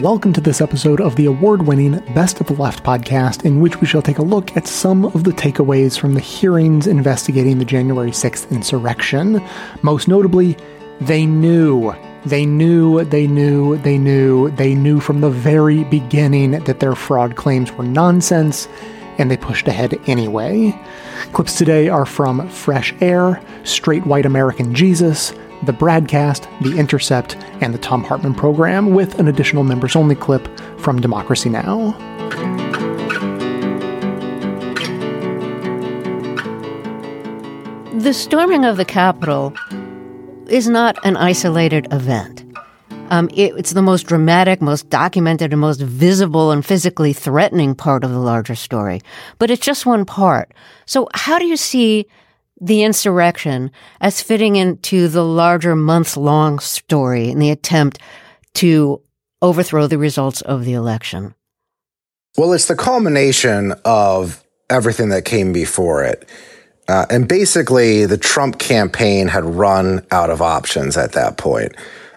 Welcome to this episode of the award winning Best of the Left podcast, in which we shall take a look at some of the takeaways from the hearings investigating the January 6th insurrection. Most notably, they knew. They knew, they knew, they knew, they knew from the very beginning that their fraud claims were nonsense, and they pushed ahead anyway. Clips today are from Fresh Air, Straight White American Jesus, the Bradcast, The Intercept, and the Thom Hartmann program, with an additional members only clip from Democracy Now! The storming of the Capitol is not an isolated event. Um, it, it's the most dramatic, most documented, and most visible and physically threatening part of the larger story. But it's just one part. So, how do you see the insurrection as fitting into the larger months long story in the attempt to overthrow the results of the election? Well, it's the culmination of everything that came before it. Uh, and basically, the Trump campaign had run out of options at that point.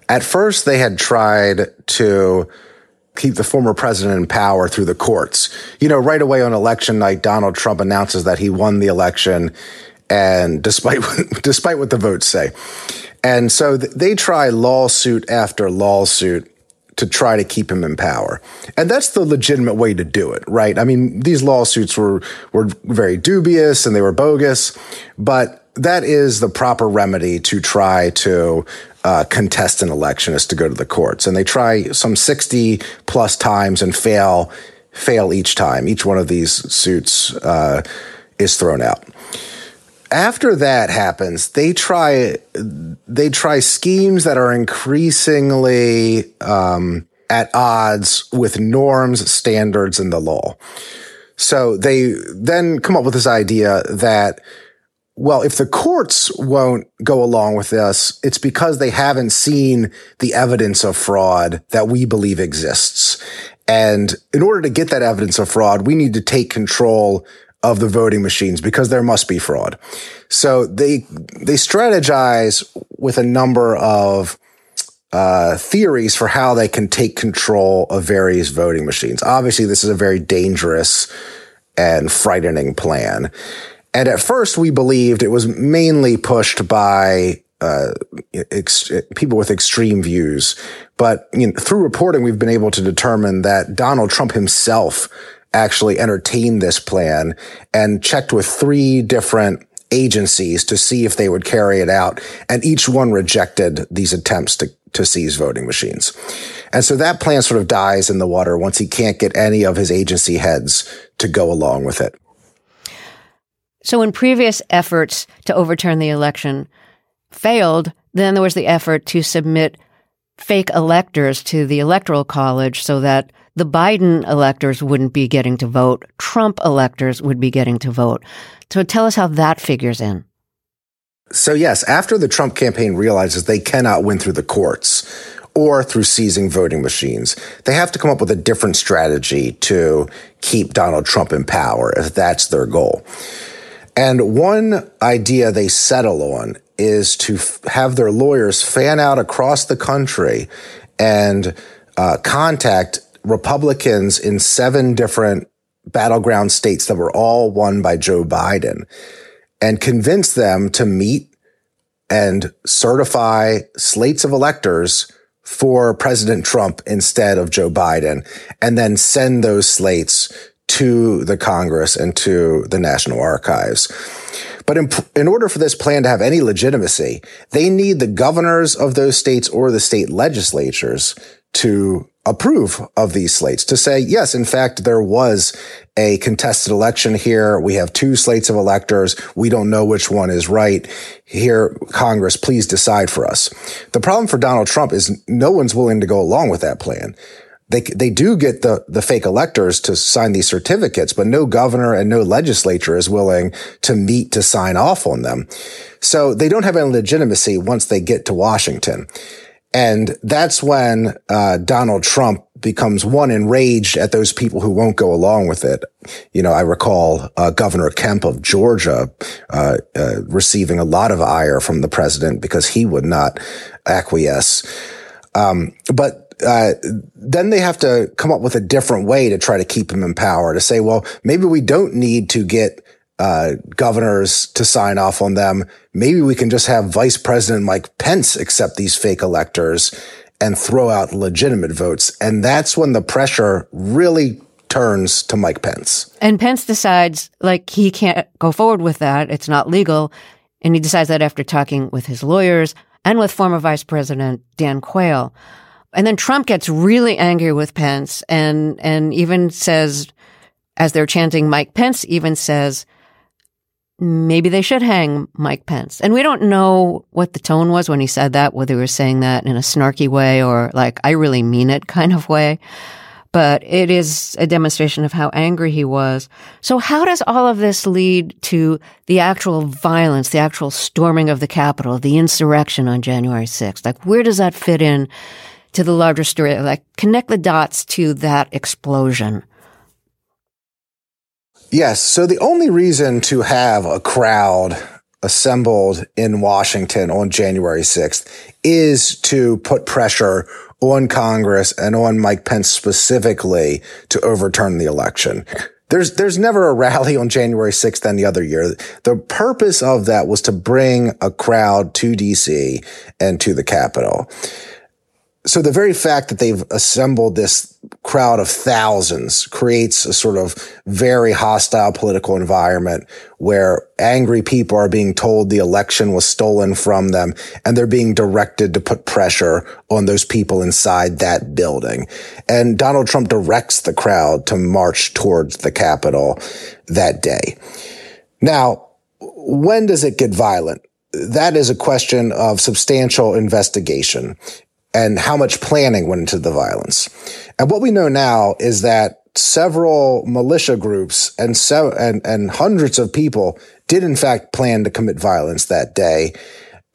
At first, they had tried to keep the former president in power through the courts. You know, right away on election night, Donald Trump announces that he won the election and despite despite what the votes say. And so they try lawsuit after lawsuit to try to keep him in power. And that's the legitimate way to do it, right? I mean, these lawsuits were were very dubious and they were bogus, but that is the proper remedy to try to uh, contest an election is to go to the courts. And they try some 60 plus times and fail fail each time. Each one of these suits uh, is thrown out after that happens, they try they try schemes that are increasingly um, at odds with norms, standards, and the law. So they then come up with this idea that, well, if the courts won't go along with this, it's because they haven't seen the evidence of fraud that we believe exists. And in order to get that evidence of fraud, we need to take control of the voting machines because there must be fraud. So they they strategize with a number of uh, theories for how they can take control of various voting machines. Obviously, this is a very dangerous and frightening plan. And at first, we believed it was mainly pushed by uh, ex- people with extreme views. But you know, through reporting, we've been able to determine that Donald Trump himself actually entertained this plan and checked with three different agencies to see if they would carry it out. And each one rejected these attempts to, to seize voting machines. And so that plan sort of dies in the water once he can't get any of his agency heads to go along with it. So in previous efforts to overturn the election failed, then there was the effort to submit fake electors to the electoral college so that the Biden electors wouldn't be getting to vote. Trump electors would be getting to vote. So tell us how that figures in. So yes, after the Trump campaign realizes they cannot win through the courts or through seizing voting machines, they have to come up with a different strategy to keep Donald Trump in power if that's their goal. And one idea they settle on is to f- have their lawyers fan out across the country and uh, contact Republicans in seven different battleground states that were all won by Joe Biden and convince them to meet and certify slates of electors for President Trump instead of Joe Biden, and then send those slates to the Congress and to the National Archives. But in, in, order for this plan to have any legitimacy, they need the governors of those states or the state legislatures to approve of these slates to say, yes, in fact, there was a contested election here. We have two slates of electors. We don't know which one is right. Here, Congress, please decide for us. The problem for Donald Trump is no one's willing to go along with that plan. They, they do get the, the fake electors to sign these certificates, but no governor and no legislature is willing to meet to sign off on them. So they don't have any legitimacy once they get to Washington. And that's when uh, Donald Trump becomes one enraged at those people who won't go along with it. You know, I recall uh, Governor Kemp of Georgia uh, uh receiving a lot of ire from the president because he would not acquiesce. Um, but uh, then they have to come up with a different way to try to keep him in power to say, well, maybe we don't need to get uh, governors to sign off on them. Maybe we can just have Vice President Mike Pence accept these fake electors and throw out legitimate votes. And that's when the pressure really turns to Mike Pence. And Pence decides, like, he can't go forward with that. It's not legal. And he decides that after talking with his lawyers and with former Vice President Dan Quayle. And then Trump gets really angry with Pence and, and even says, as they're chanting, Mike Pence even says, maybe they should hang Mike Pence. And we don't know what the tone was when he said that, whether he was saying that in a snarky way or like, I really mean it kind of way. But it is a demonstration of how angry he was. So how does all of this lead to the actual violence, the actual storming of the Capitol, the insurrection on January 6th? Like, where does that fit in to the larger story? Like, connect the dots to that explosion. Yes. So the only reason to have a crowd assembled in Washington on January 6th is to put pressure on Congress and on Mike Pence specifically to overturn the election. There's, there's never a rally on January 6th any other year. The purpose of that was to bring a crowd to DC and to the Capitol so the very fact that they've assembled this crowd of thousands creates a sort of very hostile political environment where angry people are being told the election was stolen from them and they're being directed to put pressure on those people inside that building. And Donald Trump directs the crowd to march towards the Capitol that day. Now, when does it get violent? that is a question of substantial investigation and how much planning went into the violence. And what we know now is that several militia groups and and, and hundreds of people did in fact plan to commit violence that day.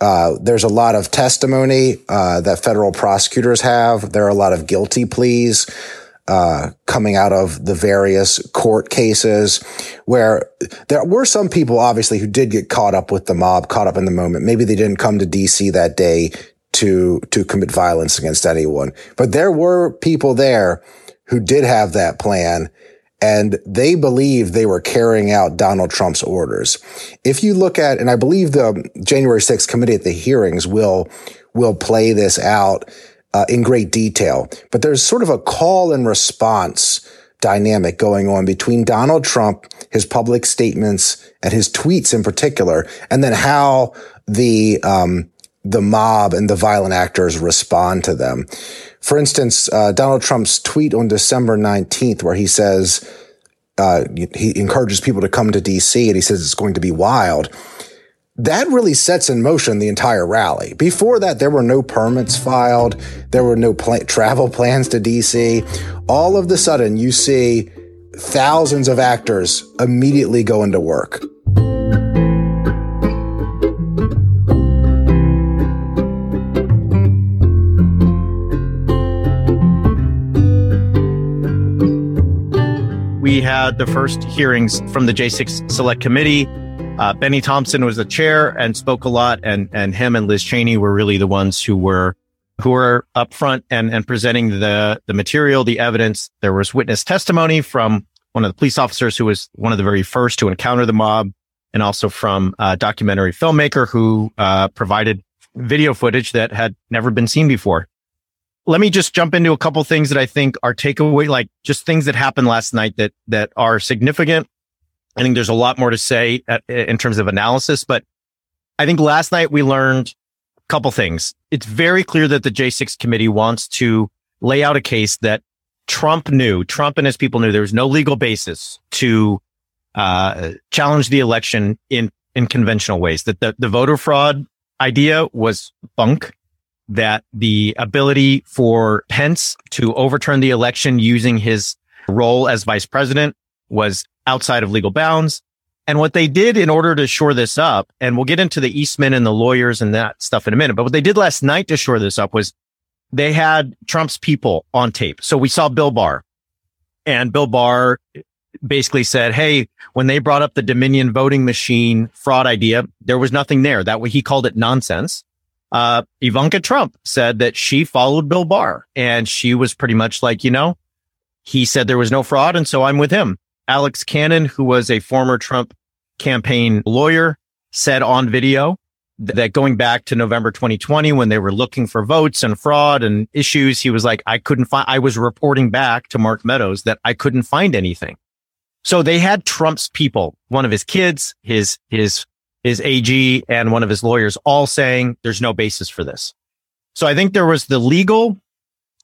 Uh, there's a lot of testimony uh, that federal prosecutors have. There are a lot of guilty pleas uh, coming out of the various court cases where there were some people obviously who did get caught up with the mob, caught up in the moment. Maybe they didn't come to DC that day to, to commit violence against anyone. But there were people there who did have that plan and they believed they were carrying out Donald Trump's orders. If you look at, and I believe the January 6th committee at the hearings will, will play this out uh, in great detail, but there's sort of a call and response dynamic going on between Donald Trump, his public statements and his tweets in particular, and then how the, um, the mob and the violent actors respond to them. For instance, uh, Donald Trump's tweet on December 19th, where he says, uh, he encourages people to come to DC and he says it's going to be wild. That really sets in motion the entire rally. Before that, there were no permits filed. There were no pl- travel plans to DC. All of the sudden, you see thousands of actors immediately go into work. We had the first hearings from the J6 Select Committee. Uh, Bennie Thompson was the chair and spoke a lot, and and him and Liz Cheney were really the ones who were who were up front and and presenting the the material, the evidence. There was witness testimony from one of the police officers who was one of the very first to encounter the mob, and also from a documentary filmmaker who uh, provided video footage that had never been seen before let me just jump into a couple things that I think are takeaway, like just things that happened last night that, that are significant. I think there's a lot more to say at, in terms of analysis, but I think last night we learned a couple things. It's very clear that the J6 committee wants to lay out a case that Trump knew, Trump and his people knew there was no legal basis to, uh, challenge the election in, in conventional ways, that the, the voter fraud idea was bunk that the ability for Pence to overturn the election using his role as vice president was outside of legal bounds. And what they did in order to shore this up, and we'll get into the Eastman and the lawyers and that stuff in a minute, but what they did last night to shore this up was they had Trump's people on tape. So we saw Bill Barr and Bill Barr basically said, Hey, when they brought up the Dominion voting machine fraud idea, there was nothing there. That way he called it nonsense. Uh, Ivanka Trump said that she followed Bill Barr and she was pretty much like, you know, he said there was no fraud. And so I'm with him. Alex Cannon, who was a former Trump campaign lawyer, said on video that going back to November 2020, when they were looking for votes and fraud and issues, he was like, I couldn't find, I was reporting back to Mark Meadows that I couldn't find anything. So they had Trump's people, one of his kids, his, his, his AG and one of his lawyers all saying there's no basis for this. So I think there was the legal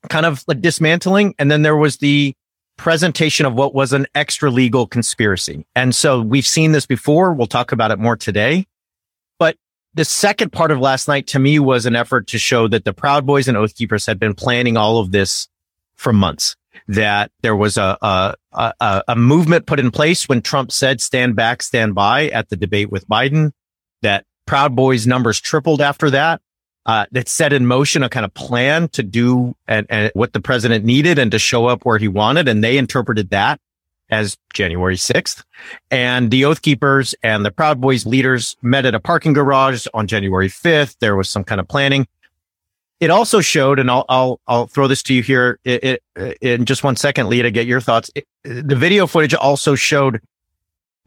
kind of like dismantling and then there was the presentation of what was an extra legal conspiracy. And so we've seen this before. We'll talk about it more today. But the second part of last night to me was an effort to show that the Proud Boys and Oath Keepers had been planning all of this for months. That there was a, a, a, a movement put in place when Trump said stand back, stand by at the debate with Biden. That Proud Boys numbers tripled after that uh, that set in motion a kind of plan to do and, and what the president needed and to show up where he wanted. And they interpreted that as January 6th. And the Oath Keepers and the Proud Boys leaders met at a parking garage on January 5th. There was some kind of planning. It also showed, and I'll, I'll, I'll throw this to you here in just one second, Leah, to get your thoughts. The video footage also showed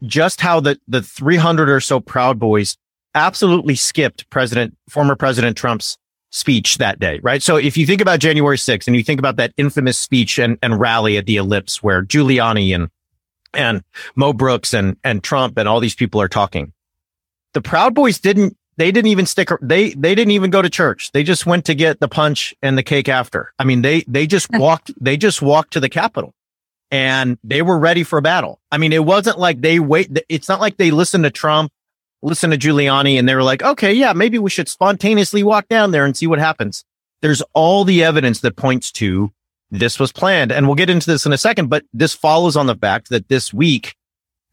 just how the, the 300 or so Proud Boys absolutely skipped President, former President Trump's speech that day, right? So if you think about January 6th and you think about that infamous speech and, and rally at the ellipse where Giuliani and, and Mo Brooks and, and Trump and all these people are talking, the Proud Boys didn't, they didn't even stick, they, they didn't even go to church. They just went to get the punch and the cake after. I mean, they, they just walked, they just walked to the Capitol and they were ready for a battle. I mean, it wasn't like they wait. It's not like they listened to Trump listen to Giuliani and they were like, okay, yeah, maybe we should spontaneously walk down there and see what happens. There's all the evidence that points to this was planned. And we'll get into this in a second, but this follows on the fact that this week,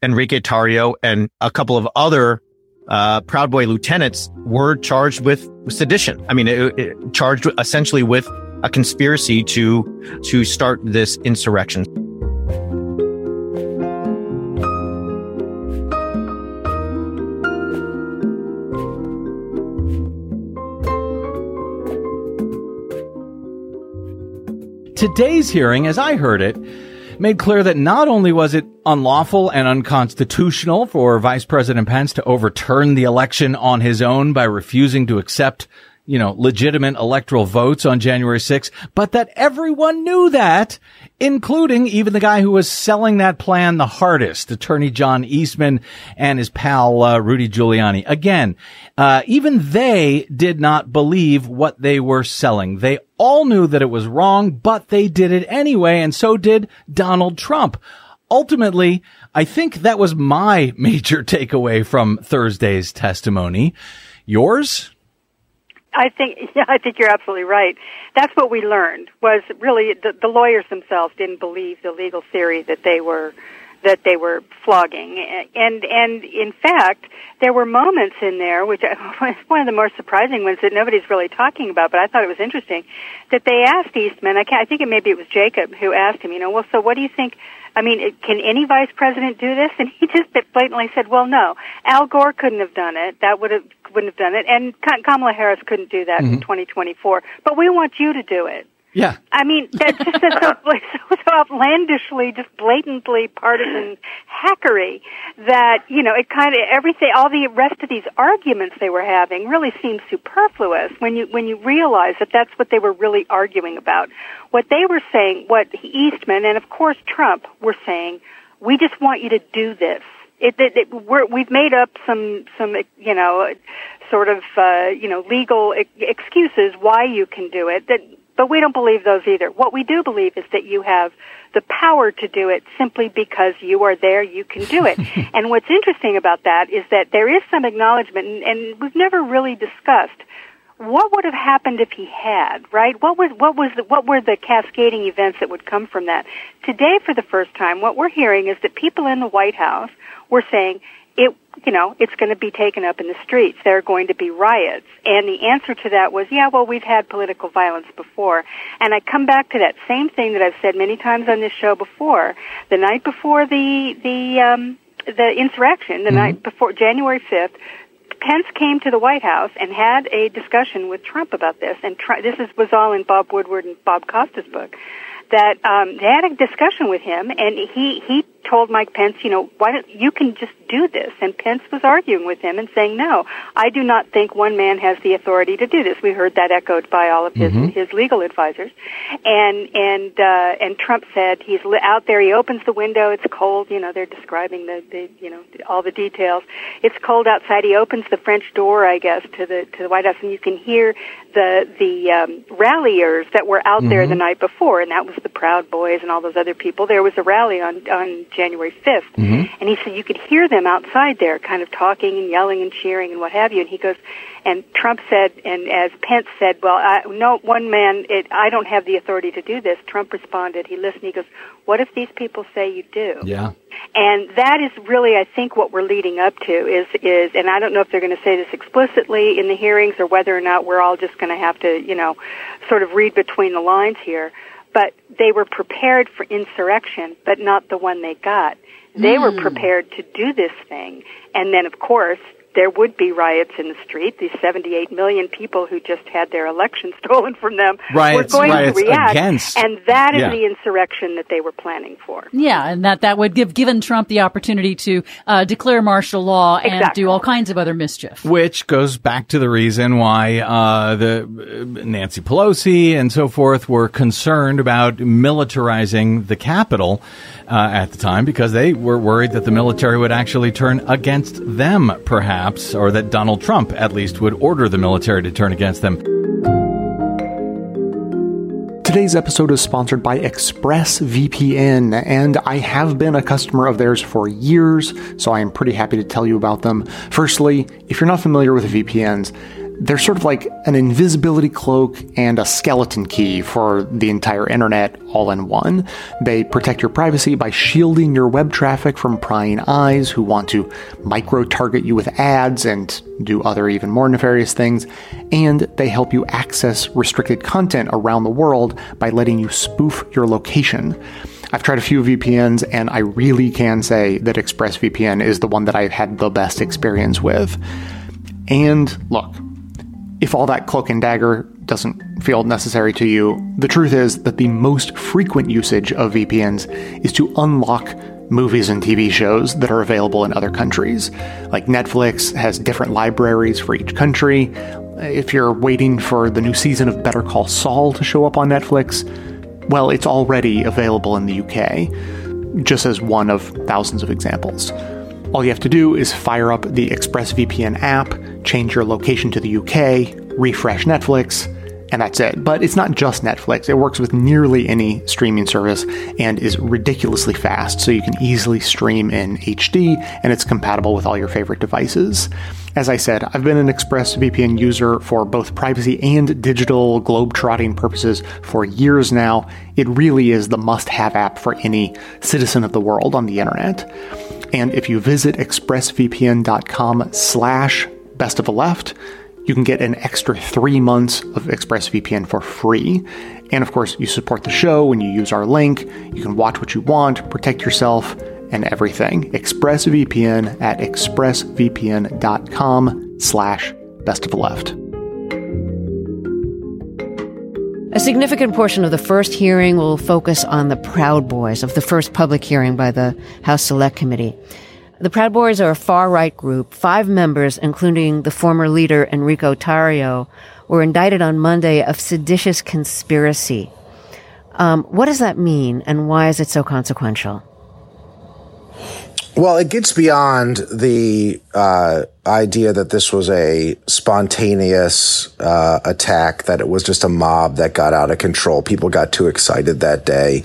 Enrique Tarrio and a couple of other uh, Proud Boy lieutenants were charged with sedition. I mean, it, it, charged essentially with a conspiracy to to start this insurrection. Today's hearing, as I heard it, made clear that not only was it unlawful and unconstitutional for Vice President Pence to overturn the election on his own by refusing to accept you know, legitimate electoral votes on January 6th, but that everyone knew that, including even the guy who was selling that plan the hardest, attorney John Eastman and his pal, uh, Rudy Giuliani. Again, uh, even they did not believe what they were selling. They all knew that it was wrong, but they did it anyway, and so did Donald Trump ultimately, I think that was my major takeaway from Thursday's testimony. Yours? I think yeah, I think you're absolutely right. That's what we learned was really the, the lawyers themselves didn't believe the legal theory that they were that they were flogging and and in fact there were moments in there which one of the more surprising ones that nobody's really talking about but I thought it was interesting that they asked Eastman I, can't, I think it maybe it was Jacob who asked him you know well so what do you think I mean, can any vice president do this? And he just blatantly said, "Well, no. Al Gore couldn't have done it. That would have wouldn't have done it, and Kamala Harris couldn't do that mm-hmm. in 2024. But we want you to do it." Yeah. I mean, that's just so, so, so outlandishly, just blatantly partisan hackery that, you know, it kind of, everything, all the rest of these arguments they were having really seems superfluous when you, when you realize that that's what they were really arguing about. What they were saying, what Eastman and of course Trump were saying, we just want you to do this. It, it, it we're, we've made up some, some, you know, sort of, uh, you know, legal excuses why you can do it that but we don't believe those either. What we do believe is that you have the power to do it simply because you are there, you can do it. and what's interesting about that is that there is some acknowledgement, and, and we've never really discussed what would have happened if he had, right? What was what was the, what were the cascading events that would come from that? Today, for the first time, what we're hearing is that people in the White House were saying, it you know it's going to be taken up in the streets. There are going to be riots. And the answer to that was yeah well we've had political violence before. And i come back to that same thing that i've said many times on this show before. The night before the the um the insurrection the mm-hmm. night before january 5th Pence came to the White House and had a discussion with Trump about this, and Trump, this is, was all in Bob Woodward and Bob Costa's book. That um, they had a discussion with him, and he he told Mike Pence, you know, why don't you can just do this? And Pence was arguing with him and saying, no, I do not think one man has the authority to do this. We heard that echoed by all of his mm-hmm. his legal advisors, and and uh, and Trump said he's out there. He opens the window. It's cold. You know, they're describing the, the you know all the details. It's cold outside. He opens the French door, I guess, to the to the White House, and you can hear the the um, ralliers that were out mm-hmm. there the night before, and that was the Proud Boys and all those other people. There was a rally on on January 5th. Mm-hmm. And he said you could hear them outside there kind of talking and yelling and cheering and what have you. And he goes, and Trump said, and as Pence said, well, I, no, one man, it, I don't have the authority to do this. Trump responded, he listened, he goes, what if these people say you do? Yeah. And that is really, I think, what we're leading up to is, is, and I don't know if they're going to say this explicitly in the hearings or whether or not we're all just going to have to, you know, sort of read between the lines here but they were prepared for insurrection, but not the one they got. They mm. were hmm. prepared to do this thing. And then, of course, there would be riots in the street. These 78 million people who just had their election stolen from them riots, were going riots to react, against. and that is yeah. the insurrection that they were planning for. Yeah, and that that would give given Trump the opportunity to uh, declare martial law and exactly. do all kinds of other mischief. Which goes back to the reason why uh, the uh, Nancy Pelosi and so forth were concerned about militarizing the Capitol uh, at the time because they were worried that the military would actually turn against them, perhaps, or that Donald Trump at least would order the military to turn against them. Today's episode is sponsored by ExpressVPN, and I have been a customer of theirs for years, so I am pretty happy to tell you about them. Firstly, if you're not familiar with VPNs, they're sort of like an invisibility cloak and a skeleton key for the entire internet all in one. They protect your privacy by shielding your web traffic from prying eyes who want to micro target you with ads and do other even more nefarious things. And they help you access restricted content around the world by letting you spoof your location. I've tried a few VPNs and I really can say that ExpressVPN is the one that I've had the best experience with. And look, if all that cloak and dagger doesn't feel necessary to you, the truth is that the most frequent usage of VPNs is to unlock movies and TV shows that are available in other countries. Like Netflix has different libraries for each country. If you're waiting for the new season of Better Call Saul to show up on Netflix, well, it's already available in the UK, just as one of thousands of examples. All you have to do is fire up the ExpressVPN app, change your location to the UK, refresh Netflix, and that's it. But it's not just Netflix. It works with nearly any streaming service and is ridiculously fast, so you can easily stream in HD and it's compatible with all your favorite devices. As I said, I've been an ExpressVPN user for both privacy and digital globe-trotting purposes for years now. It really is the must-have app for any citizen of the world on the internet. And if you visit expressvpn.com slash best of the left, you can get an extra three months of ExpressVPN for free. And of course, you support the show when you use our link. You can watch what you want, protect yourself, and everything. ExpressVPN at expressvpn.com slash best of the left. A significant portion of the first hearing will focus on the Proud Boys of the first public hearing by the House Select Committee. The Proud Boys are a far right group. Five members, including the former leader Enrico Tarrio, were indicted on Monday of seditious conspiracy. Um, what does that mean, and why is it so consequential? Well, it gets beyond the uh, idea that this was a spontaneous uh, attack, that it was just a mob that got out of control. People got too excited that day.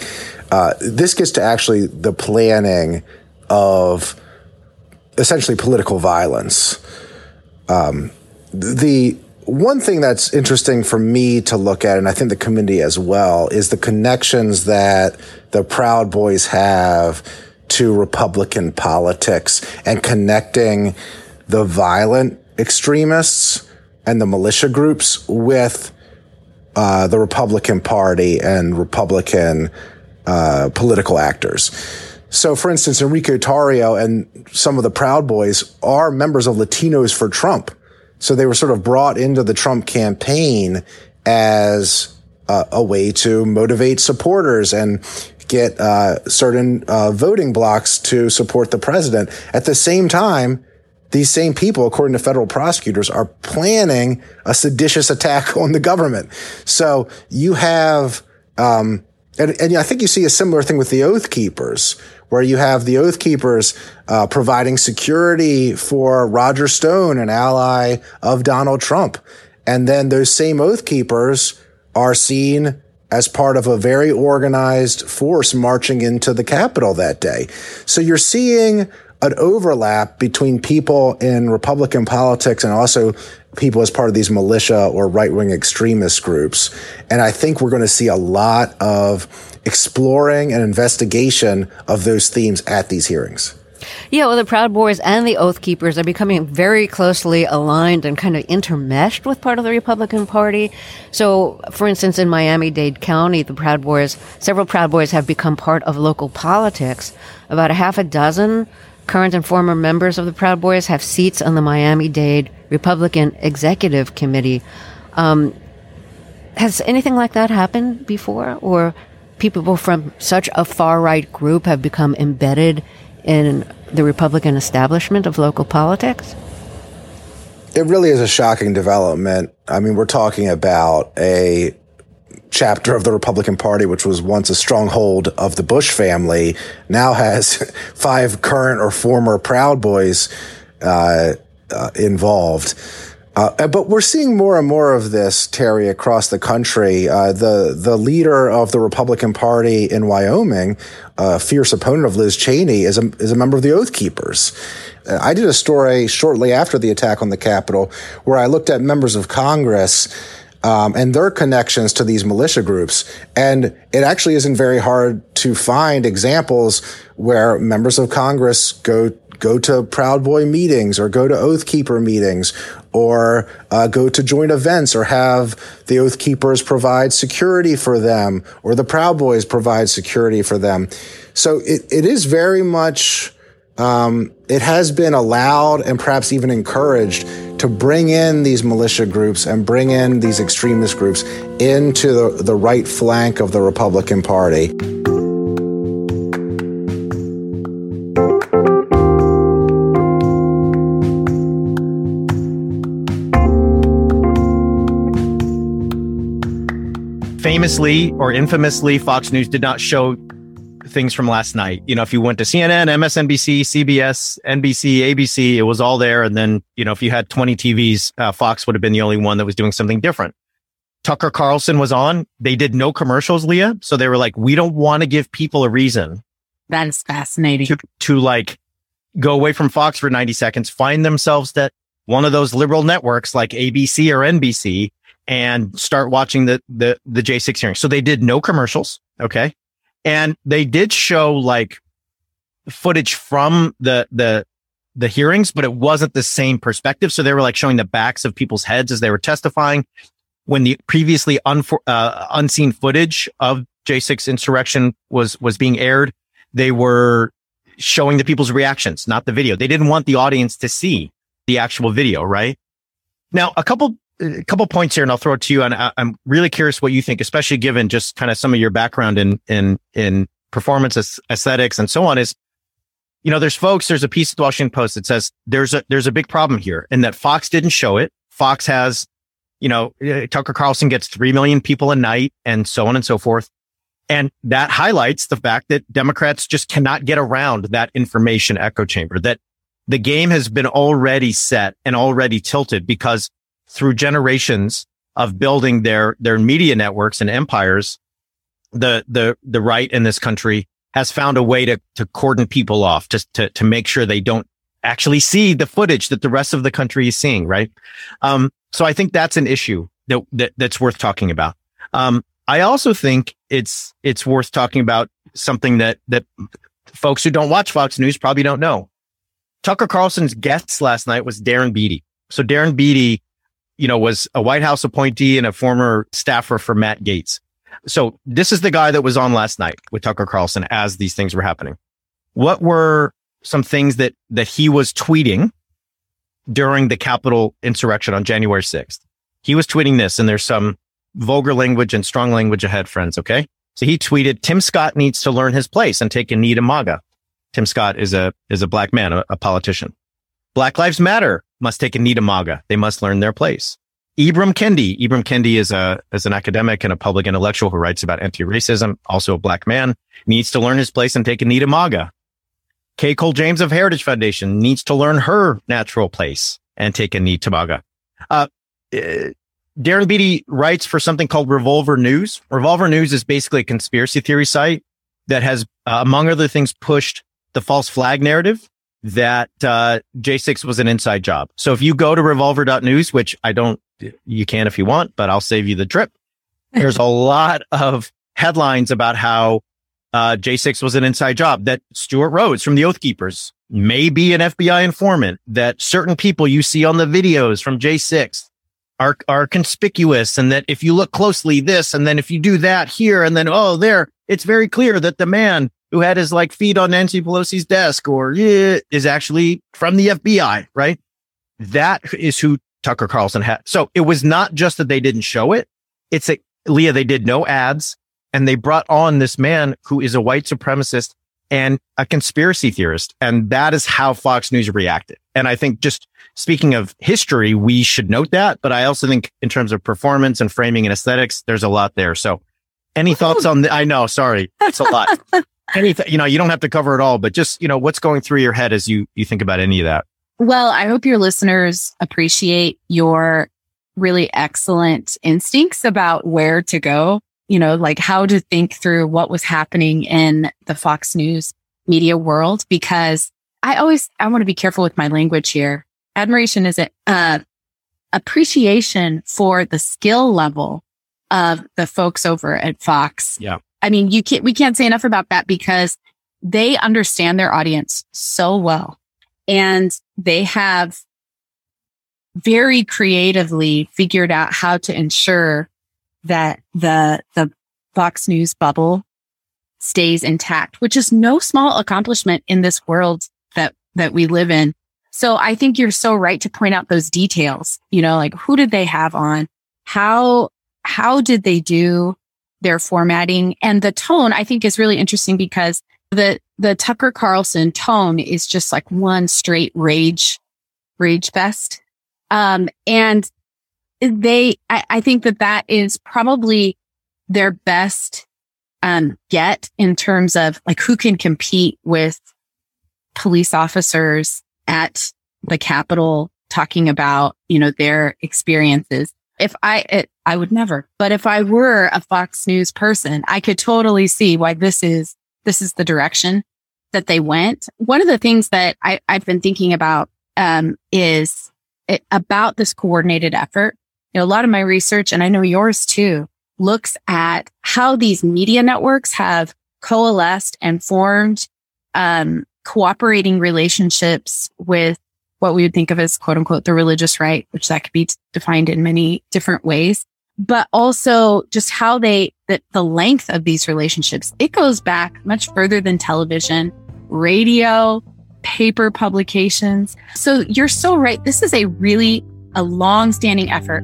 Uh, this gets to actually the planning of essentially political violence. Um, the one thing that's interesting for me to look at, and I think the community as well, is the connections that the Proud Boys have to Republican politics and connecting the violent extremists and the militia groups with uh, the Republican Party and Republican uh, political actors. So, for instance, Enrique Tarrio and some of the Proud Boys are members of Latinos for Trump. So they were sort of brought into the Trump campaign as uh, a way to motivate supporters and get uh, certain uh, voting blocks to support the president. At the same time, these same people, according to federal prosecutors, are planning a seditious attack on the government. So you have, um, and, and I think you see a similar thing with the Oath Keepers, where you have the Oath Keepers uh, providing security for Roger Stone, an ally of Donald Trump. And then those same Oath Keepers are seen as part of a very organized force marching into the Capitol that day. So you're seeing an overlap between people in Republican politics and also people as part of these militia or right wing extremist groups. And I think we're going to see a lot of exploring and investigation of those themes at these hearings. Yeah, well, the Proud Boys and the Oath Keepers are becoming very closely aligned and kind of intermeshed with part of the Republican Party. So, for instance, in Miami Dade County, the Proud Boys, several Proud Boys have become part of local politics. About a half a dozen current and former members of the Proud Boys have seats on the Miami Dade Republican Executive Committee. Um, has anything like that happened before? Or people from such a far right group have become embedded in the Republican establishment of local politics? It really is a shocking development. I mean, we're talking about a chapter of the Republican Party, which was once a stronghold of the Bush family, now has five current or former Proud Boys uh, uh, involved. Uh, but we're seeing more and more of this, Terry, across the country. Uh, the the leader of the Republican Party in Wyoming, a fierce opponent of Liz Cheney, is a is a member of the Oath Keepers. Uh, I did a story shortly after the attack on the Capitol where I looked at members of Congress. Um, and their connections to these militia groups. And it actually isn't very hard to find examples where members of Congress go go to Proud Boy meetings or go to Oath Keeper meetings or uh, go to joint events or have the Oath Keepers provide security for them or the Proud Boys provide security for them. So it, it is very much, um, it has been allowed and perhaps even encouraged to bring in these militia groups and bring in these extremist groups into the, the right flank of the Republican Party. Famously or infamously, Fox News did not show things from last night. You know, if you went to CNN, MSNBC, CBS, NBC, ABC, it was all there. And then, you know, if you had 20 TVs, uh, Fox would have been the only one that was doing something different. Tucker Carlson was on. They did no commercials, Leah. So they were like, we don't want to give people a reason. That is fascinating. To, to like go away from Fox for 90 seconds, find themselves that one of those liberal networks like ABC or NBC and start watching the, the, the J6 hearing. So they did no commercials. Okay. And they did show like footage from the, the, the hearings, but it wasn't the same perspective. So they were like showing the backs of people's heads as they were testifying. When the previously unfor- uh, unseen footage of J6 insurrection was, was being aired, they were showing the people's reactions, not the video. They didn't want the audience to see the actual video, right? Now, a couple a couple points here and I'll throw it to you. And I, am really curious what you think, especially given just kind of some of your background in, in, in performance aesthetics and so on is, you know, there's folks, there's a piece of the Washington Post that says there's a, there's a big problem here and that Fox didn't show it. Fox has, you know, uh, Tucker Carlson gets 3 million people a night and so on and so forth. And that highlights the fact that Democrats just cannot get around that information echo chamber, that the game has been already set and already tilted because through generations of building their, their media networks and empires, the, the, the right in this country has found a way to, to cordon people off, just to, to make sure they don't actually see the footage that the rest of the country is seeing. Right. Um, so I think that's an issue that, that that's worth talking about. Um, I also think it's, it's worth talking about something that, that folks who don't watch Fox News probably don't know. Tucker Carlson's guest last night was Darren Beattie. So Darren Beattie you know, was a White House appointee and a former staffer for Matt Gaetz. So this is the guy that was on last night with Tucker Carlson as these things were happening. what were some things that, that he was tweeting during the Capitol insurrection on January 6th. He was tweeting this and there's some vulgar language and strong language ahead, friends. Okay. So he tweeted, Tim Scott needs to learn his place and take a knee to MAGA. Tim Scott is a, is a black man, a, a politician. Black Lives Matter must take a knee to MAGA. They must learn their place. Ibram Kendi. Ibram Kendi is a, is an academic and a public intellectual who writes about anti-racism, also a black man, needs to learn his place and take a knee to MAGA. Kay Cole James of Heritage Foundation needs to learn her natural place and take a knee to MAGA. Uh, uh, Darren Beattie writes for something called Revolver News. Revolver News is basically a conspiracy theory site that has, uh, among other things, pushed the false flag narrative that uh, J6 was an inside job. So if you go to revolver.news, which I don't, you can if you want, but I'll save you the trip. There's a lot of headlines about how uh, J6 was an inside job, that Stewart Rhodes from the Oath Keepers may be an FBI informant, that certain people you see on the videos from J6 are, are conspicuous. And that if you look closely, this, and then if you do that here, and then, oh, there, it's very clear that the man who had his like feet on Nancy Pelosi's desk or yeah, is actually from the FBI, right? That is who Tucker Carlson had. So it was not just that they didn't show it. It's a, Leah, they did no ads and they brought on this man who is a white supremacist and a conspiracy theorist. And that is how Fox News reacted. And I think just speaking of history, we should note that. But I also think in terms of performance and framing and aesthetics, there's a lot there. So any thoughts on the, I know, sorry, it's a lot. Anything, you know, you don't have to cover it all, but just, you know, what's going through your head as you, you think about any of that? Well, I hope your listeners appreciate your really excellent instincts about where to go you know, like how to think through what was happening in the Fox News media world because I always, I want to be careful with my language here. Admiration is a, uh, appreciation for the skill level of the folks over at Fox. Yeah. I mean, you can't, we can't say enough about that because they understand their audience so well and they have very creatively figured out how to ensure that the, the Fox News bubble stays intact, which is no small accomplishment in this world that, that we live in. So I think you're so right to point out those details, you know, like who did they have on? How, how did they do their formatting and the tone I think is really interesting because the, the Tucker Carlson tone is just like one straight rage, rage fest. Um, and they, I, I think that that is probably their best um, get in terms of like who can compete with police officers at the Capitol talking about, you know, their experiences. If I, it, I would never, but if I were a Fox News person, I could totally see why this is, this is the direction that they went. One of the things that I, I've been thinking about, um, is it, about this coordinated effort you know, a lot of my research, and I know yours too, looks at how these media networks have coalesced and formed um, cooperating relationships with what we would think of as quote unquote the religious right, which that could be defined in many different ways, but also just how they, that the length of these relationships, it goes back much further than television, radio, paper publications. So you're so right. This is a really a long standing effort.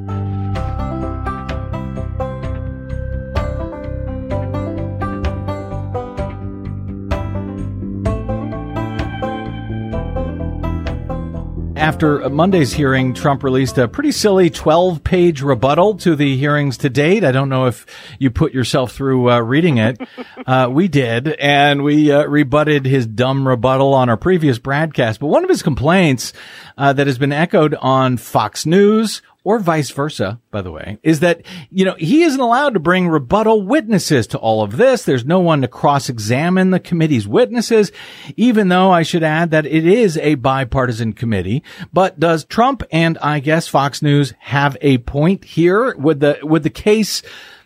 After Monday's hearing, Trump released a pretty silly 12 page rebuttal to the hearings to date. I don't know if you put yourself through uh, reading it. Uh, we did, and we uh, rebutted his dumb rebuttal on our previous broadcast. But one of his complaints uh, that has been echoed on Fox News, or vice versa, by the way, is that, you know, he isn't allowed to bring rebuttal witnesses to all of this. There's no one to cross-examine the committee's witnesses, even though I should add that it is a bipartisan committee. But does Trump and I guess Fox News have a point here? Would the, would the case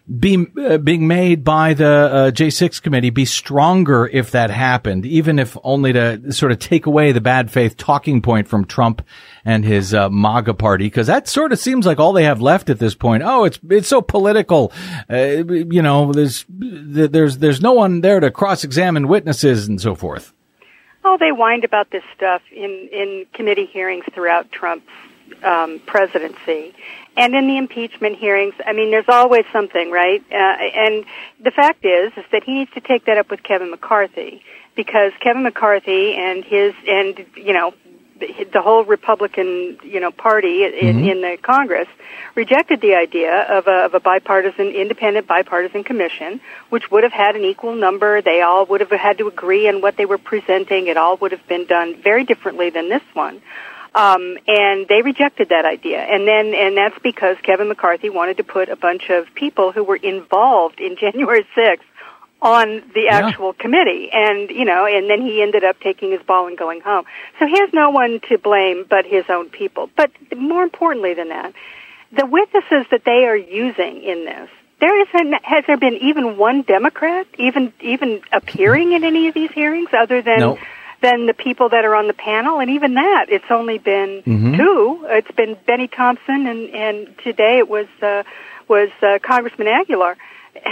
be uh, being made by the uh, J6 committee be stronger if that happened, even if only to sort of take away the bad faith talking point from Trump and his uh, MAGA party, because that sort of seems like all they have left at this point. Oh, it's it's so political, uh, you know. There's there's there's no one there to cross examine witnesses and so forth. oh, they whined about this stuff in in committee hearings throughout Trump's um, presidency, and in the impeachment hearings. I mean, there's always something, right? Uh, and the fact is, is that he needs to take that up with Kevin McCarthy because Kevin McCarthy and his and you know the whole Republican, you know, party in, mm-hmm. in the Congress rejected the idea of a, of a bipartisan, independent bipartisan commission, which would have had an equal number. They all would have had to agree on what they were presenting. It all would have been done very differently than this one. Um, and they rejected that idea. And then, and that's because Kevin McCarthy wanted to put a bunch of people who were involved in January 6th on the actual yeah. committee and you know and then he ended up taking his ball and going home so he has no one to blame but his own people but more importantly than that the witnesses that they are using in this there isn't has there been even one democrat even even appearing in any of these hearings other than nope. Than the people that are on the panel and even that it's only been mm-hmm. two it's been Bennie Thompson and and today it was uh was uh, congressman aguilar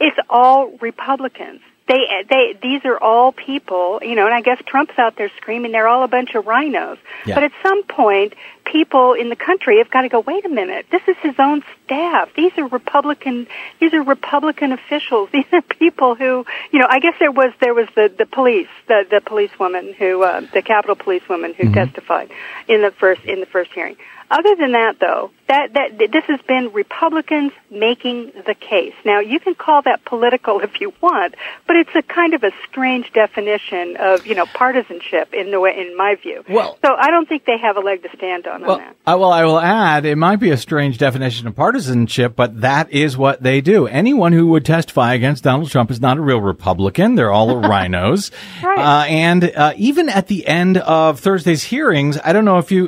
it's all Republicans. They, they, these are all people, you know, and I guess Trump's out there screaming they're all a bunch of rhinos. Yeah. But at some point, people in the country have got to go, wait a minute, this is his own staff. These are Republican, these are Republican officials. These are people who, you know, I guess there was, there was the, the police, the, the policewoman who, uh, the Capitol policewoman who mm-hmm. testified in the first, in the first hearing. Other than that, though, that, that this has been Republicans making the case. Now, you can call that political if you want, but it's a kind of a strange definition of you know partisanship in the way, in my view. Well, so I don't think they have a leg to stand on well, on that. Uh, well, I will add, it might be a strange definition of partisanship, but that is what they do. Anyone who would testify against Donald Trump is not a real Republican. They're all rhinos. right. Uh, and uh, even at the end of Thursday's hearings, I don't know if you,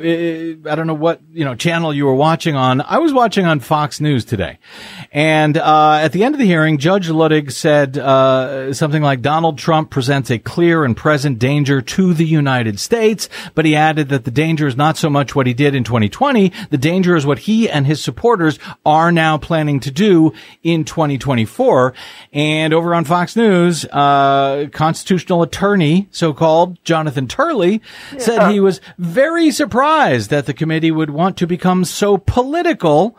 uh, I don't know what you know channel you were watching on. I was watching on Fox News today, and uh, at the end of the hearing, Judge Luttig said uh, something like Donald Trump presents a clear and present danger to the United States, but he added that the danger is not so much what he did in 2020. The danger is what he and his supporters are now planning to do in 2024. And over on Fox News, uh, constitutional attorney, so-called Jonathan Turley, yeah. said he was very surprised that the committee would want to become so political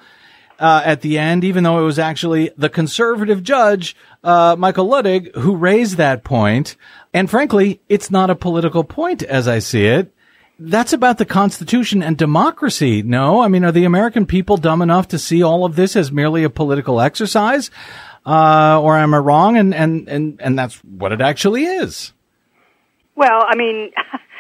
uh, at the end, even though it was actually the conservative judge, uh, Michael Luttig, who raised that point. And frankly, it's not a political point as I see it. That's about the Constitution and democracy. No, I mean, are the American people dumb enough to see all of this as merely a political exercise? Uh, or am I wrong? And, and, and, and that's what it actually is. Well, I mean,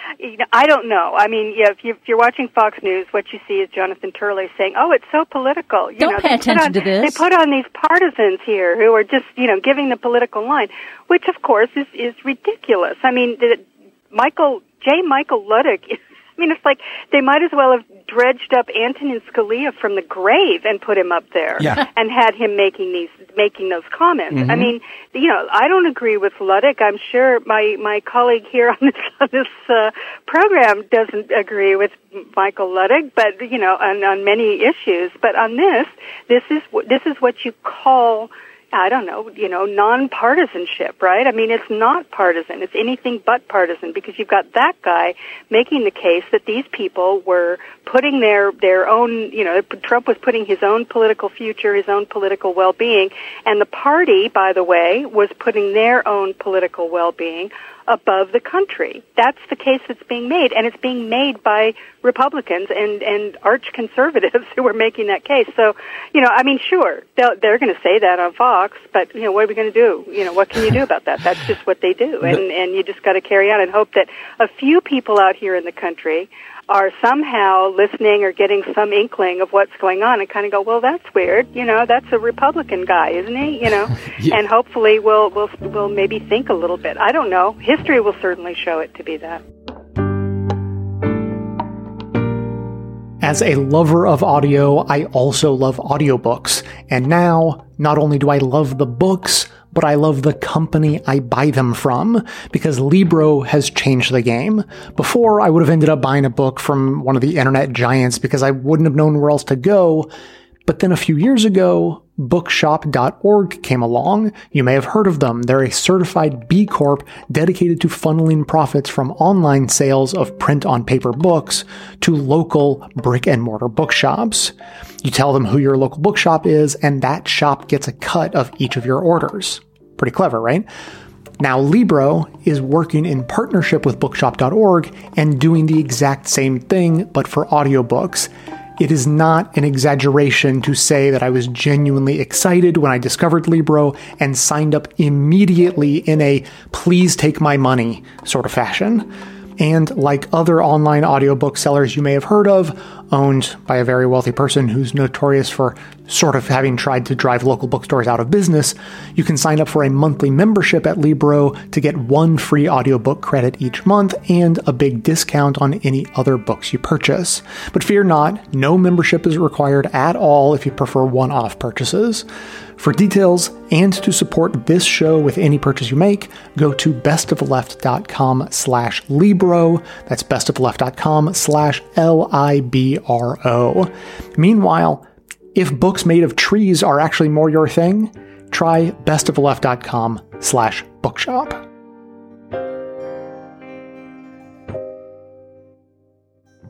I don't know. I mean, yeah, if, you, if you're watching Fox News, what you see is Jonathan Turley saying, "Oh, it's so political." You don't know, pay attention on, to this. They put on these partisans here who are just, you know, giving the political line, which of course is is ridiculous. I mean, the, Michael J. Michael Luttig I mean, it's like they might as well have dredged up Antonin Scalia from the grave and put him up there yeah. and had him making these making those comments. Mm-hmm. I mean, you know, I don't agree with Luttig. I'm sure my my colleague here on this on this uh, program doesn't agree with Michael Luttig, but you know, on on many issues. But on this, this is this is what you call I don't know, you know, nonpartisanship, right? I mean, it's not partisan. It's anything but partisan because you've got that guy making the case that these people were putting their their own, you know, Trump was putting his own political future, his own political well-being, and the party, by the way, was putting their own political well-being above the country. That's the case that's being made, and it's being made by Republicans and and arch conservatives who are making that case. So, you know, I mean, sure, they're, they're going to say that on Fox, but you know, what are we going to do? You know, what can you do about that? That's just what they do, and and you just got to carry on and hope that a few people out here in the country are somehow listening or getting some inkling of what's going on and kind of go, well, that's weird. You know, that's a Republican guy, isn't he? You know, yeah. and hopefully we'll, we'll, we'll maybe think a little bit. I don't know. History will certainly show it to be that. As a lover of audio, I also love audiobooks. And now, not only do I love the books, but I love the company I buy them from because Libro has changed the game. Before, I would have ended up buying a book from one of the internet giants because I wouldn't have known where else to go. But then a few years ago, bookshop.org came along. You may have heard of them. They're a certified B Corp dedicated to funneling profits from online sales of print on paper books to local brick and mortar bookshops. You tell them who your local bookshop is, and that shop gets a cut of each of your orders. Pretty clever, right? Now, Libro is working in partnership with bookshop.org and doing the exact same thing, but for audiobooks. It is not an exaggeration to say that I was genuinely excited when I discovered Libro and signed up immediately in a please take my money sort of fashion. And like other online audiobook sellers you may have heard of, owned by a very wealthy person who's notorious for sort of having tried to drive local bookstores out of business, you can sign up for a monthly membership at Libro to get one free audiobook credit each month and a big discount on any other books you purchase. But fear not, no membership is required at all if you prefer one off purchases. For details and to support this show with any purchase you make, go to bestofleft.com slash Libro. That's bestofleft.com slash L-I-B-R-O. Meanwhile, if books made of trees are actually more your thing, try bestofleft.com slash bookshop.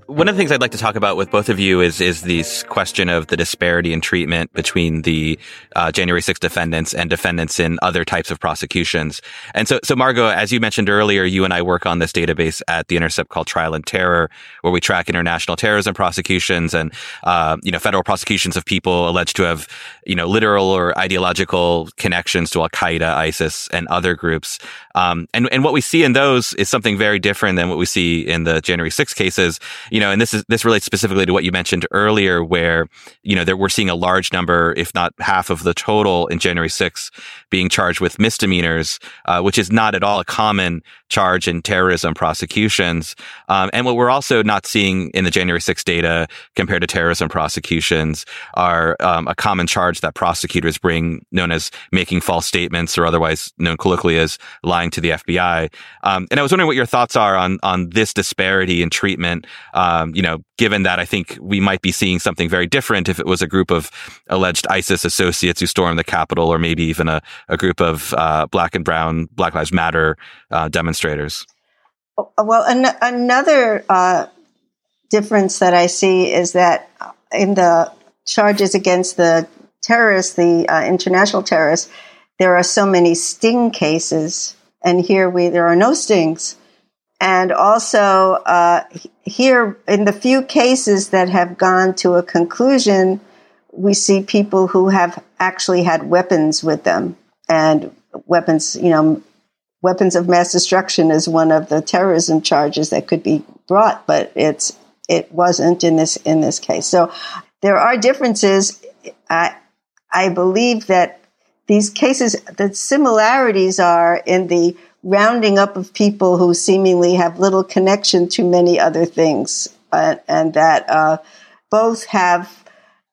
One of the things I'd like to talk about with both of you is is this question of the disparity in treatment between the uh, January 6 defendants and defendants in other types of prosecutions. And so, so Margot, as you mentioned earlier, you and I work on this database at the Intercept called Trial and Terror, where we track international terrorism prosecutions and uh, you know federal prosecutions of people alleged to have you know literal or ideological connections to Al Qaeda, ISIS, and other groups. Um, and and what we see in those is something very different than what we see in the January 6 cases know, and this is this relates specifically to what you mentioned earlier, where you know there we're seeing a large number, if not half of the total in January 6 being charged with misdemeanors, uh, which is not at all a common charge in terrorism prosecutions. Um, and what we're also not seeing in the January 6 data compared to terrorism prosecutions are um, a common charge that prosecutors bring, known as making false statements, or otherwise known colloquially as lying to the FBI. Um, and I was wondering what your thoughts are on on this disparity in treatment. Uh, um, you know, given that I think we might be seeing something very different if it was a group of alleged ISIS associates who stormed the Capitol, or maybe even a, a group of uh, black and brown Black Lives Matter uh, demonstrators. Well, an- another uh, difference that I see is that in the charges against the terrorists, the uh, international terrorists, there are so many sting cases, and here we there are no stings. And also, uh, here in the few cases that have gone to a conclusion, we see people who have actually had weapons with them and weapons, you know, weapons of mass destruction is one of the terrorism charges that could be brought, but it's, it wasn't in this, in this case. So there are differences. I, I believe that these cases, the similarities are in the rounding up of people who seemingly have little connection to many other things, uh, and that uh, both have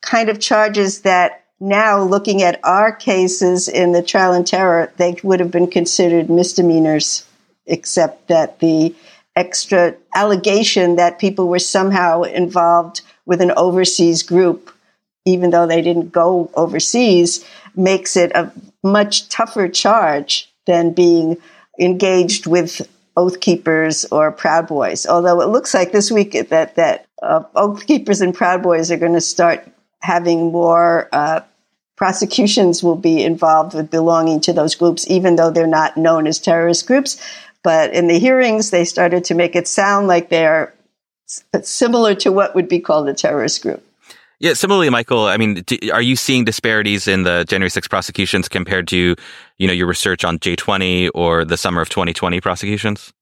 kind of charges that now, looking at our cases in the trial and terror, they would have been considered misdemeanors, except that the extra allegation that people were somehow involved with an overseas group, even though they didn't go overseas, makes it a much tougher charge than being engaged with oath keepers or proud boys. Although it looks like this week that that uh, oath keepers and proud boys are going to start having more uh, prosecutions will be involved with belonging to those groups, even though they're not known as terrorist groups. But in the hearings, they started to make it sound like they're similar to what would be called a terrorist group. Yeah, similarly, Michael, I mean, do, are you seeing disparities in the January 6 prosecutions compared to, you know, your research on J20 or the summer of 2020 prosecutions?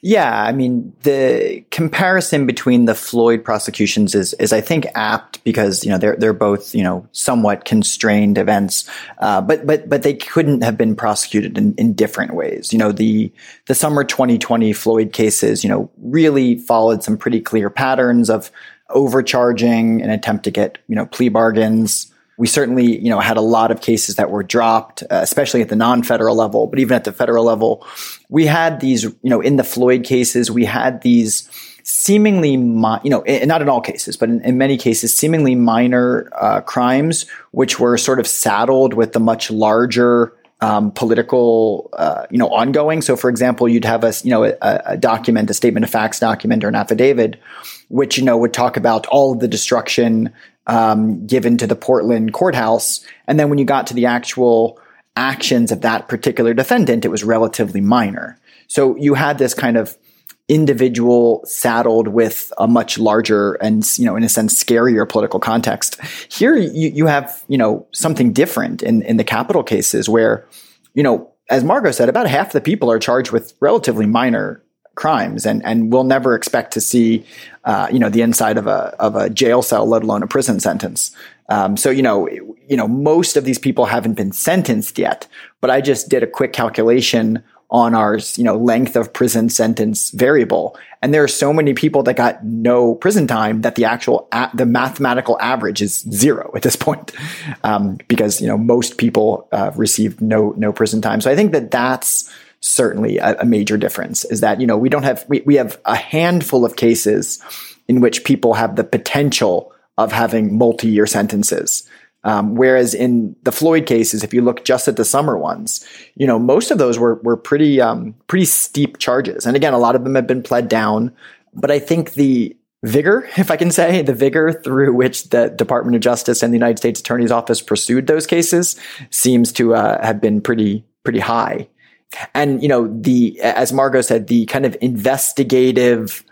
Yeah, I mean, the comparison between the Floyd prosecutions is, is I think apt because, you know, they're, they're both, you know, somewhat constrained events. Uh, but, but, but they couldn't have been prosecuted in, in different ways. You know, the, the summer 2020 Floyd cases, you know, really followed some pretty clear patterns of, overcharging an attempt to get, you know, plea bargains. We certainly, you know, had a lot of cases that were dropped, uh, especially at the non-federal level, but even at the federal level, we had these, you know, in the Floyd cases, we had these seemingly, mi- you know, in, not in all cases, but in, in many cases, seemingly minor uh, crimes, which were sort of saddled with the much larger um, political, uh, you know, ongoing. So, for example, you'd have a, you know, a, a, document, a statement of facts document, or an affidavit, which you know would talk about all of the destruction um, given to the Portland courthouse, and then when you got to the actual actions of that particular defendant, it was relatively minor. So you had this kind of individual saddled with a much larger and you know in a sense scarier political context. Here you, you have you know something different in in the Capitol cases where you know as margot said about half the people are charged with relatively minor crimes and and we'll never expect to see uh, you know the inside of a of a jail cell let alone a prison sentence. Um, so you know you know most of these people haven't been sentenced yet but i just did a quick calculation on our, you know, length of prison sentence variable. And there are so many people that got no prison time that the actual, a- the mathematical average is zero at this point. Um, because, you know, most people, uh, received no, no prison time. So I think that that's, certainly a, a, major difference is that you know we don't have we, we have a handful of cases in which people have the potential of having multi-year sentences um, whereas in the Floyd cases, if you look just at the summer ones, you know, most of those were, were pretty, um, pretty steep charges. And again, a lot of them have been pled down, but I think the vigor, if I can say, the vigor through which the Department of Justice and the United States Attorney's Office pursued those cases seems to uh, have been pretty, pretty high. And, you know, the, as Margot said, the kind of investigative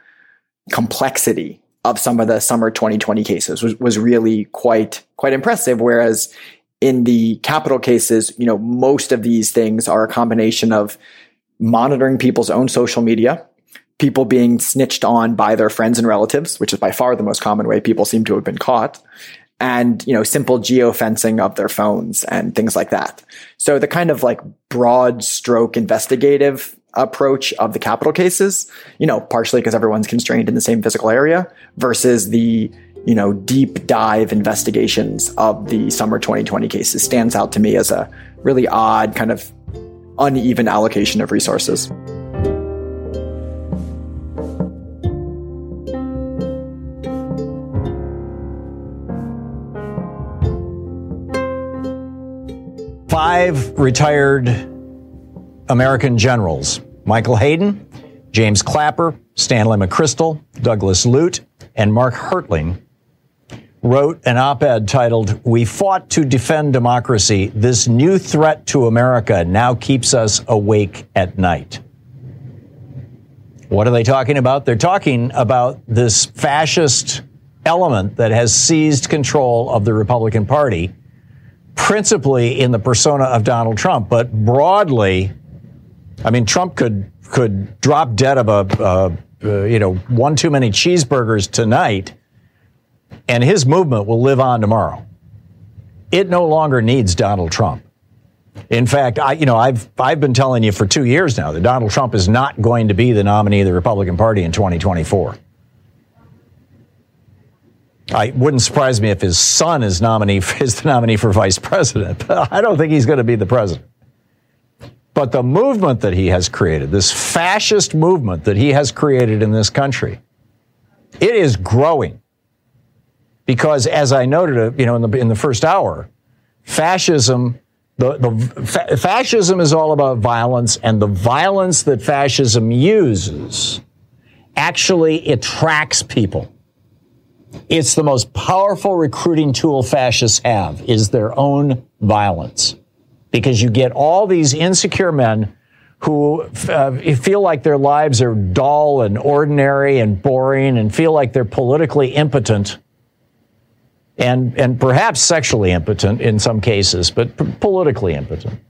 complexity of some of the summer 2020 cases was, was really quite, quite impressive. Whereas in the Capitol cases, you know, most of these things are a combination of monitoring people's own social media, people being snitched on by their friends and relatives, which is by far the most common way people seem to have been caught, and you know simple geofencing of their phones and things like that. So the kind of like broad stroke investigative approach of the Capitol cases, you know, partially because everyone's constrained in the same physical area versus the, you know, deep dive investigations of the summer 2020 cases stands out to me as a really odd kind of uneven allocation of resources. Five retired American generals Michael Hayden, James Clapper, Stanley McChrystal, Douglas Lute, and Mark Hertling wrote an op ed titled, We Fought to Defend Democracy. This new threat to America now keeps us awake at night. What are they talking about? They're talking about this fascist element that has seized control of the Republican Party, principally in the persona of Donald Trump, but broadly I mean, Trump could could drop dead of a uh, you know one too many cheeseburgers tonight, and his movement will live on tomorrow. It no longer needs Donald Trump. In fact, I you know I've I've been telling you for two years now that Donald Trump is not going to be the nominee of the Republican Party in 2024. I wouldn't surprise me if his son is nominee is the nominee for vice president, but I don't think he's going to be the president. But the movement that he has created, this fascist movement that he has created in this country, it is growing. Because as I noted, uh, you know, in the, in the first hour, fascism, the, the fa- fascism is all about violence, and the violence that fascism uses actually attracts people. It's the most powerful recruiting tool fascists have is their own violence because you get all these insecure men who uh, feel like their lives are dull and ordinary and boring and feel like they're politically impotent and, and perhaps sexually impotent in some cases, but p- politically impotent.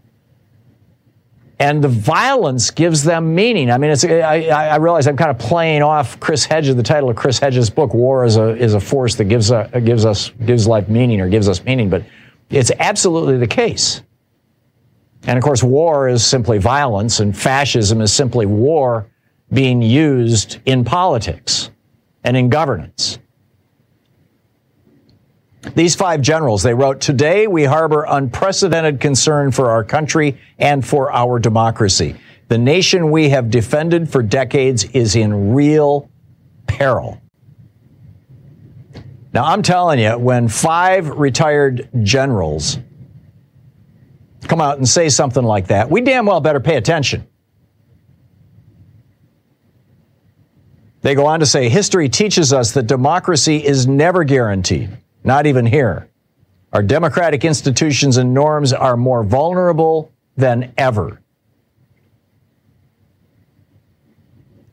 And the violence gives them meaning. I mean, it's, I, I realize I'm kind of playing off Chris Hedges, the title of Chris Hedges' book, War is a, is a Force That Gives, a, gives Us, Gives Life Meaning or Gives Us Meaning, but it's absolutely the case. And of course, war is simply violence, and fascism is simply war being used in politics and in governance. These five generals, they wrote, Today we harbor unprecedented concern for our country and for our democracy. The nation we have defended for decades is in real peril. Now, I'm telling you, when five retired generals come out and say something like that, we damn well better pay attention. They go on to say history teaches us that democracy is never guaranteed, not even here. Our democratic institutions and norms are more vulnerable than ever.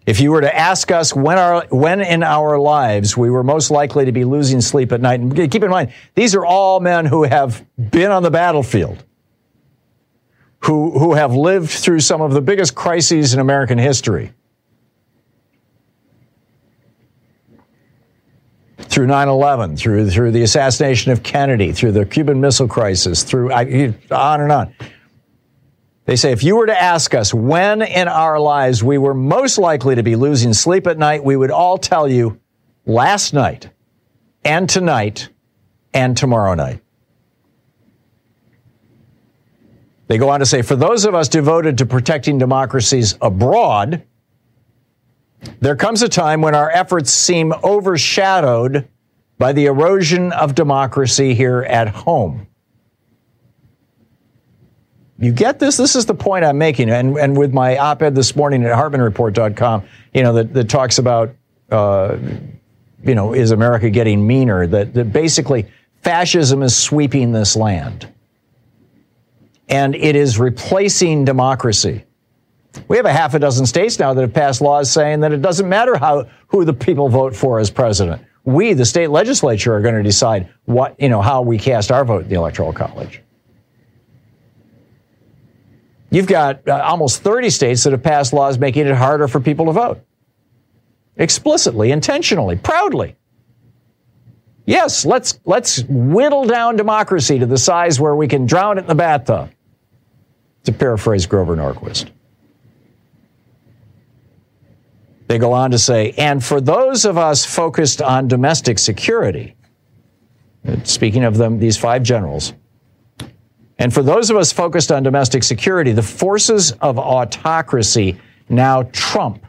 If you were to ask us when, our, when in our lives we were most likely to be losing sleep at night, and keep in mind, these are all men who have been on the battlefield, who, who have lived through some of the biggest crises in American history. Through 9 11, through, through the assassination of Kennedy, through the Cuban Missile Crisis, through I, on and on. They say if you were to ask us when in our lives we were most likely to be losing sleep at night, we would all tell you last night and tonight and tomorrow night. They go on to say for those of us devoted to protecting democracies abroad, there comes a time when our efforts seem overshadowed by the erosion of democracy here at home. You get this? This is the point I'm making. And, and with my op ed this morning at HartmannReport.com, you know, that, that talks about, uh, you know, is America getting meaner? That, that basically fascism is sweeping this land. And it is replacing democracy. We have a half a dozen states now that have passed laws saying that it doesn't matter how, who the people vote for as president. We, the state legislature, are going to decide what, you know, how we cast our vote in the Electoral College. You've got uh, almost 30 states that have passed laws making it harder for people to vote. Explicitly, intentionally, proudly. Yes, let's, let's whittle down democracy to the size where we can drown it in the bathtub, to paraphrase Grover Norquist. They go on to say, and for those of us focused on domestic security, speaking of them, these five generals, and for those of us focused on domestic security, the forces of autocracy now trump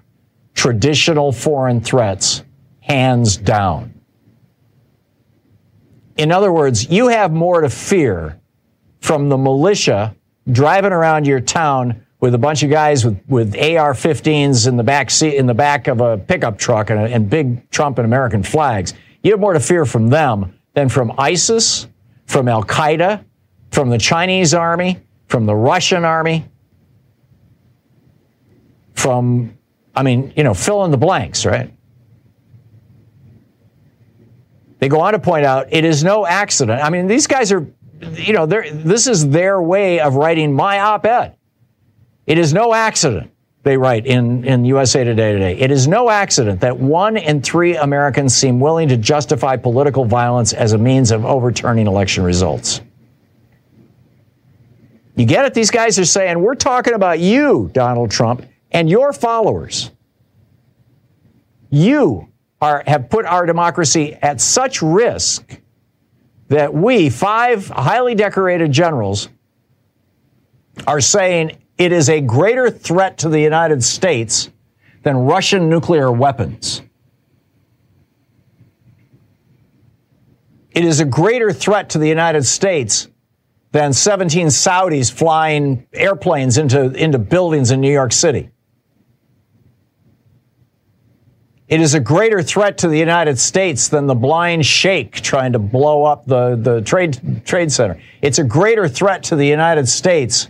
traditional foreign threats hands down. In other words, you have more to fear from the militia driving around your town with a bunch of guys with, with AR-15s in the back seat, in the back of a pickup truck and, a, and big Trump and American flags. You have more to fear from them than from ISIS, from Al Qaeda, from the Chinese army, from the Russian army, from, I mean, you know, fill in the blanks, right? They go on to point out it is no accident. I mean, these guys are, Mm-hmm. you know, this is their way of writing my op ed. It is no accident, they write in, in USA Today today. It is no accident that one in three Americans seem willing to justify political violence as a means of overturning election results. You get it? These guys are saying, we're talking about you, Donald Trump, and your followers. You are, have put our democracy at such risk that we, five highly decorated generals, are saying it is a greater threat to the United States than Russian nuclear weapons. It is a greater threat to the United States than 17 Saudis flying airplanes into, into buildings in New York City. It is a greater threat to the United States than the blind sheikh trying to blow up the, the trade, trade center. It's a greater threat to the United States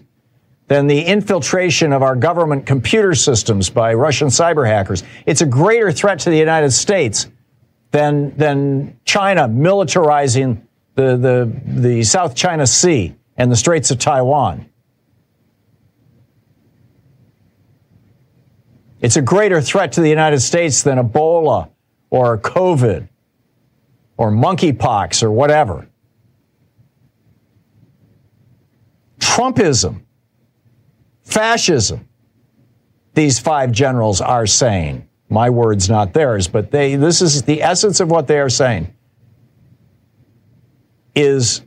than the infiltration of our government computer systems by Russian cyber hackers. It's a greater threat to the United States than, than China militarizing the, the, the South China Sea and the Straits of Taiwan. It's a greater threat to the United States than Ebola or COVID or monkeypox or whatever. Trumpism, fascism, these five generals are saying. My words, not theirs, but they, this is the essence of what they are saying is,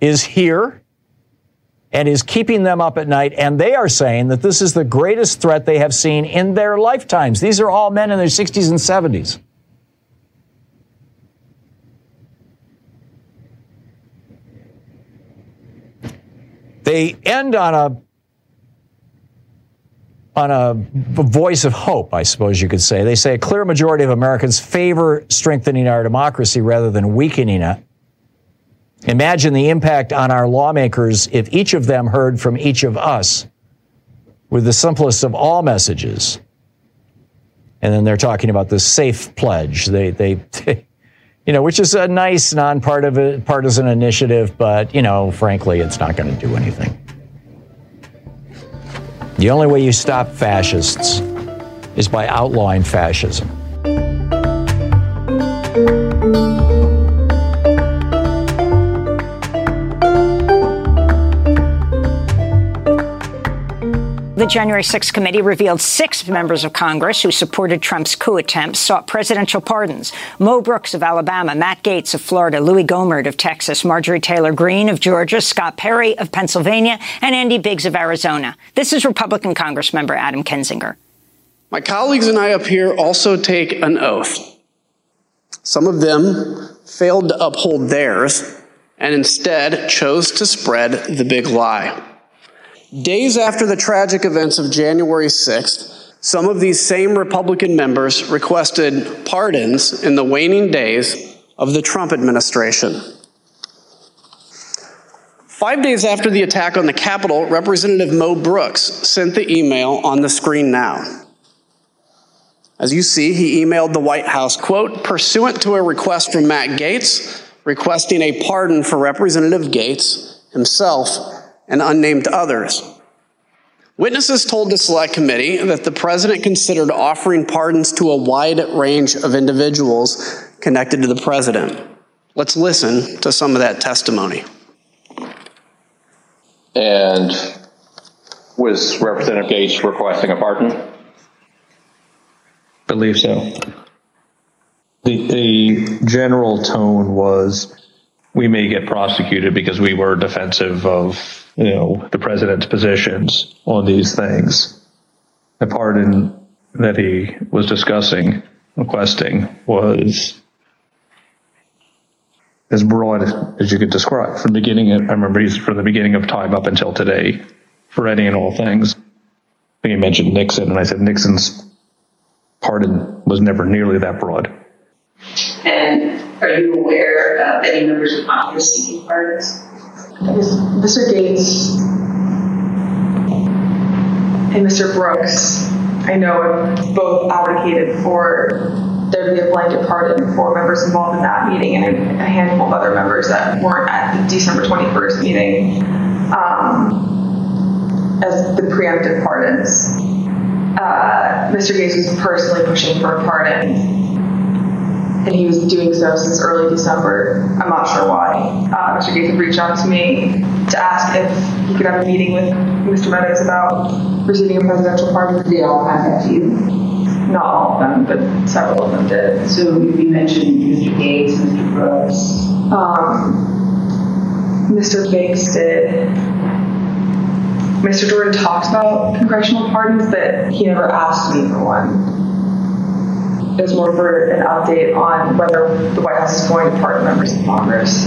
is here and is keeping them up at night. And they are saying that this is the greatest threat they have seen in their lifetimes. These are all men in their 60s and 70s. They end on a on a voice of hope, I suppose you could say. They say a clear majority of Americans favor strengthening our democracy rather than weakening it. Imagine the impact on our lawmakers if each of them heard from each of us with the simplest of all messages. And then they're talking about the safe pledge. They, they, you know, which is a nice non-partisan initiative, but you know, frankly, it's not going to do anything. The only way you stop fascists is by outlawing fascism. The January 6th committee revealed six members of Congress who supported Trump's coup attempts sought presidential pardons. Mo Brooks of Alabama, Matt Gaetz of Florida, Louis Gohmert of Texas, Marjorie Taylor Greene of Georgia, Scott Perry of Pennsylvania, and Andy Biggs of Arizona. This is Republican Congressmember Adam Kinzinger. My colleagues and I up here also take an oath. Some of them failed to uphold theirs and instead chose to spread the big lie. Days after the tragic events of January 6th, some of these same Republican members requested pardons in the waning days of the Trump administration. Five days after the attack on the Capitol, Representative Mo Brooks sent the email on the screen now. As you see, he emailed the White House, quote, pursuant to a request from Matt Gaetz, requesting a pardon for Representative Gaetz himself and unnamed others. Witnesses told the Select Committee that the president considered offering pardons to a wide range of individuals connected to the president. Let's listen to some of that testimony. And was Representative Gaetz requesting a pardon? Believe so. The, the general tone was we may get prosecuted because we were defensive of you know, the president's positions on these things. The pardon that he was discussing, requesting, was as broad as you could describe from the beginning. I remember he's from the beginning of time up until today for any and all things. I think he mentioned Nixon, and I said Nixon's pardon was never nearly that broad. And are you aware of any members of Congress seeking pardons? Mr. Gaetz and Mr. Brooks, I know both advocated for there to be a blanket pardon for members involved in that meeting and a handful of other members that weren't at the December 21st meeting um, as the preemptive pardons. Uh, Mr. Gaetz was personally pushing for a pardon and he was doing so since early December. I'm not sure why. Uh, Mr. Gaetz had reached out to me to ask if he could have a meeting with Mr. Meadows about receiving a presidential pardon. Did they all contact you? Not all of them, but several of them did. So you mentioned Mr. Gaetz, Mr. Brooks. Um, Mr. Biggs did. Mr. Jordan talked about congressional pardons, but he never asked me for one is more for an update on whether the White House is going to pardon members of Congress.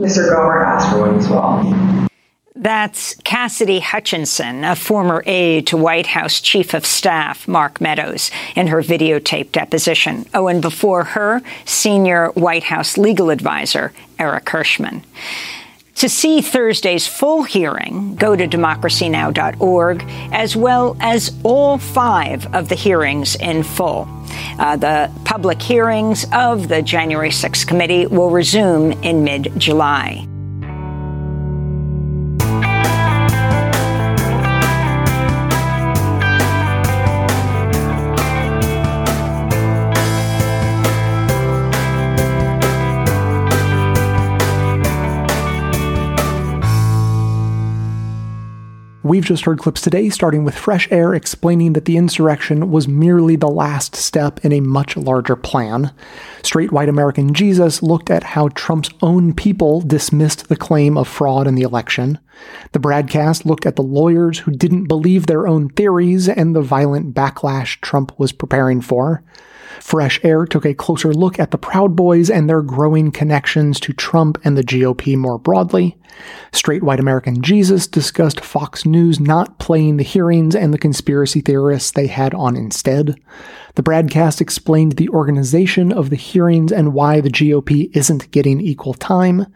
Mr. Gohmert asked for one as well. That's Cassidy Hutchinson, a former aide to White House Chief of Staff Mark Meadows, in her videotaped deposition. Oh, and before her, senior White House legal advisor Eric Herschmann. To see Thursday's full hearing, go to democracynow.org, as well as all five of the hearings in full. Uh, the public hearings of the January 6th committee will resume in mid July. We've just heard clips today, starting with Fresh Air explaining that the insurrection was merely the last step in a much larger plan. Straight White American Jesus looked at how Trump's own people dismissed the claim of fraud in the election. The broadcast looked at the lawyers who didn't believe their own theories and the violent backlash Trump was preparing for. Fresh Air took a closer look at the Proud Boys and their growing connections to Trump and the GOP more broadly. Straight White American Jesus discussed Fox News not playing the hearings and the conspiracy theorists they had on instead. The broadcast explained the organization of the hearings and why the GOP isn't getting equal time.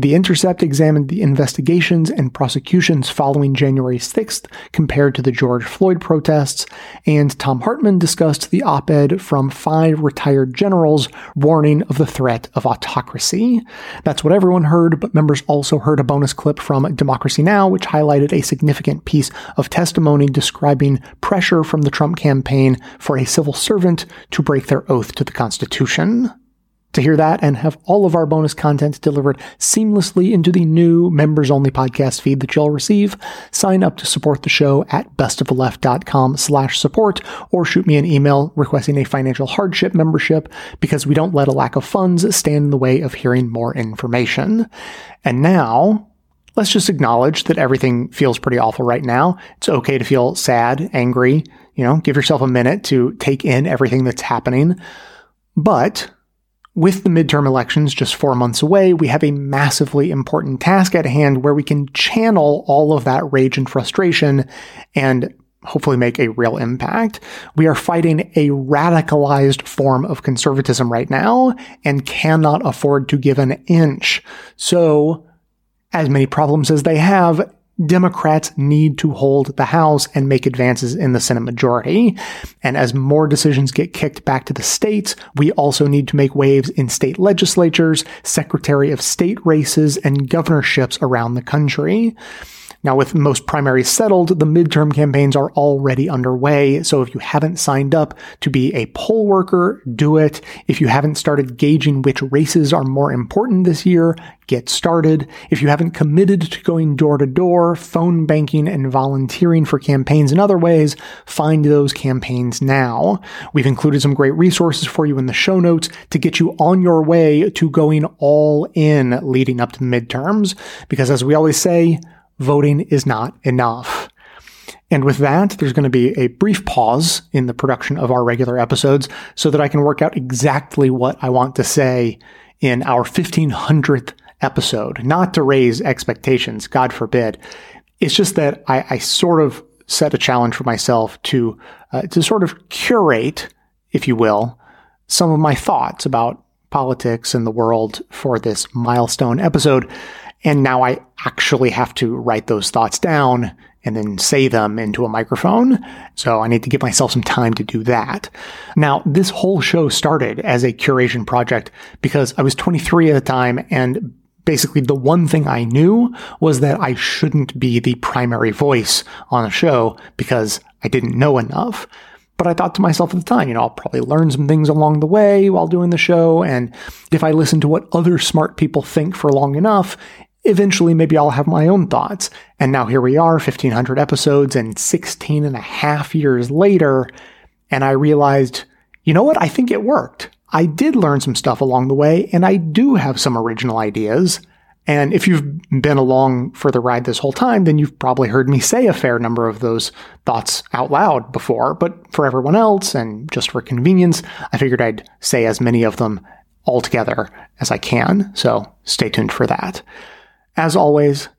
The Intercept examined the investigations and prosecutions following January 6th compared to the George Floyd protests, and Thom Hartmann discussed the op ed from five retired generals warning of the threat of autocracy. That's what everyone heard, but members also heard a bonus clip from Democracy Now!, which highlighted a significant piece of testimony describing pressure from the Trump campaign for a civil servant to break their oath to the Constitution. To hear that and have all of our bonus content delivered seamlessly into the new members only podcast feed that you'll receive, sign up to support the show at bestoftheleft.com slash support or shoot me an email requesting a financial hardship membership because we don't let a lack of funds stand in the way of hearing more information. And now, let's just acknowledge that everything feels pretty awful right now. It's okay to feel sad, angry, you know, give yourself a minute to take in everything that's happening. But with the midterm elections just four months away, we have a massively important task at hand where we can channel all of that rage and frustration and hopefully make a real impact. We are fighting a radicalized form of conservatism right now and cannot afford to give an inch. So, as many problems as they have, Democrats need to hold the House and make advances in the Senate majority. And as more decisions get kicked back to the states, we also need to make waves in state legislatures, Secretary of State races, and governorships around the country. Now, with most primaries settled, the midterm campaigns are already underway. So if you haven't signed up to be a poll worker, do it. If you haven't started gauging which races are more important this year, get started. If you haven't committed to going door to door, phone banking, and volunteering for campaigns in other ways, find those campaigns now. We've included some great resources for you in the show notes to get you on your way to going all in leading up to the midterms. Because as we always say, voting is not enough. And with that, there's going to be a brief pause in the production of our regular episodes so that I can work out exactly what I want to say in our 1500th episode. Not to raise expectations, God forbid. It's just that I, I sort of set a challenge for myself to, uh, to sort of curate, if you will, some of my thoughts about politics and the world for this milestone episode. And now I actually have to write those thoughts down and then say them into a microphone. So I need to give myself some time to do that. Now, this whole show started as a curation project because I was 23 at the time and basically the one thing I knew was that I shouldn't be the primary voice on a show because I didn't know enough. But I thought to myself at the time, you know, I'll probably learn some things along the way while doing the show. And if I listen to what other smart people think for long enough, eventually maybe I'll have my own thoughts. And now here we are, 1500 episodes and 16 and a half years later. And I realized, you know what? I think it worked. I did learn some stuff along the way and I do have some original ideas. And if you've been along for the ride this whole time, then you've probably heard me say a fair number of those thoughts out loud before. But for everyone else and just for convenience, I figured I'd say as many of them all together as I can. So stay tuned for that. As always,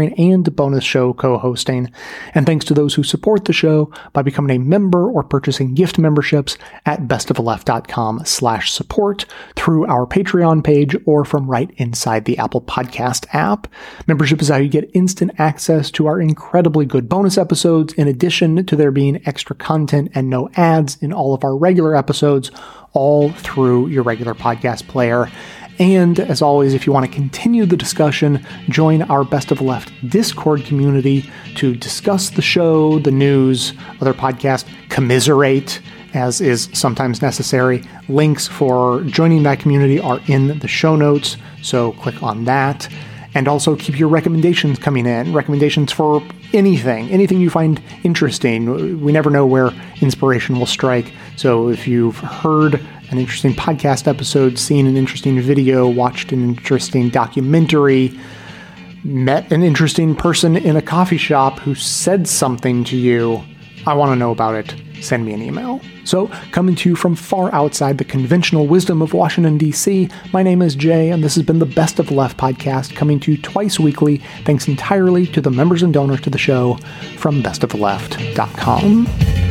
and bonus show co-hosting. And thanks to those who support the show by becoming a member or purchasing gift memberships at bestoftheleft.com slash support through our Patreon page or from right inside the Apple Podcast app. Membership is how you get instant access to our incredibly good bonus episodes in addition to there being extra content and no ads in all of our regular episodes all through your regular podcast player. And as always, if you want to continue the discussion, join our Best of Left Discord community to discuss the show, the news, other podcasts, commiserate, as is sometimes necessary. Links for joining that community are in the show notes, so click on that. And also keep your recommendations coming in. Recommendations for anything, anything you find interesting. We never know where inspiration will strike. So if you've heard an interesting podcast episode, seen an interesting video, watched an interesting documentary, met an interesting person in a coffee shop who said something to you, I want to know about it. Send me an email. So, coming to you from far outside the conventional wisdom of Washington, D.C., my name is Jay, and this has been the Best of Left podcast, coming to you twice weekly, thanks entirely to the members and donors to the show from bestoftheleft.com.